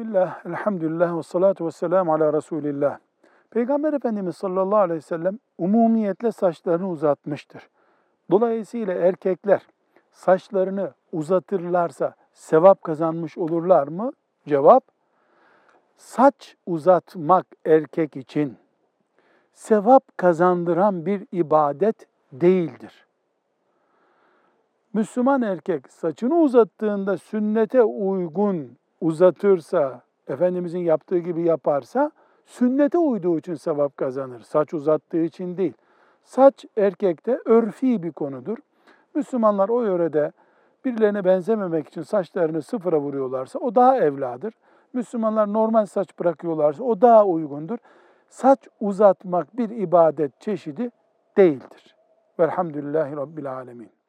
Bismillah, elhamdülillah ve salatu ve selamu ala Resulillah. Peygamber Efendimiz sallallahu aleyhi ve sellem umumiyetle saçlarını uzatmıştır. Dolayısıyla erkekler saçlarını uzatırlarsa sevap kazanmış olurlar mı? Cevap, saç uzatmak erkek için sevap kazandıran bir ibadet değildir. Müslüman erkek saçını uzattığında sünnete uygun uzatırsa, Efendimizin yaptığı gibi yaparsa, sünnete uyduğu için sevap kazanır. Saç uzattığı için değil. Saç erkekte örfi bir konudur. Müslümanlar o yörede birilerine benzememek için saçlarını sıfıra vuruyorlarsa o daha evladır. Müslümanlar normal saç bırakıyorlarsa o daha uygundur. Saç uzatmak bir ibadet çeşidi değildir. Velhamdülillahi Rabbil Alemin.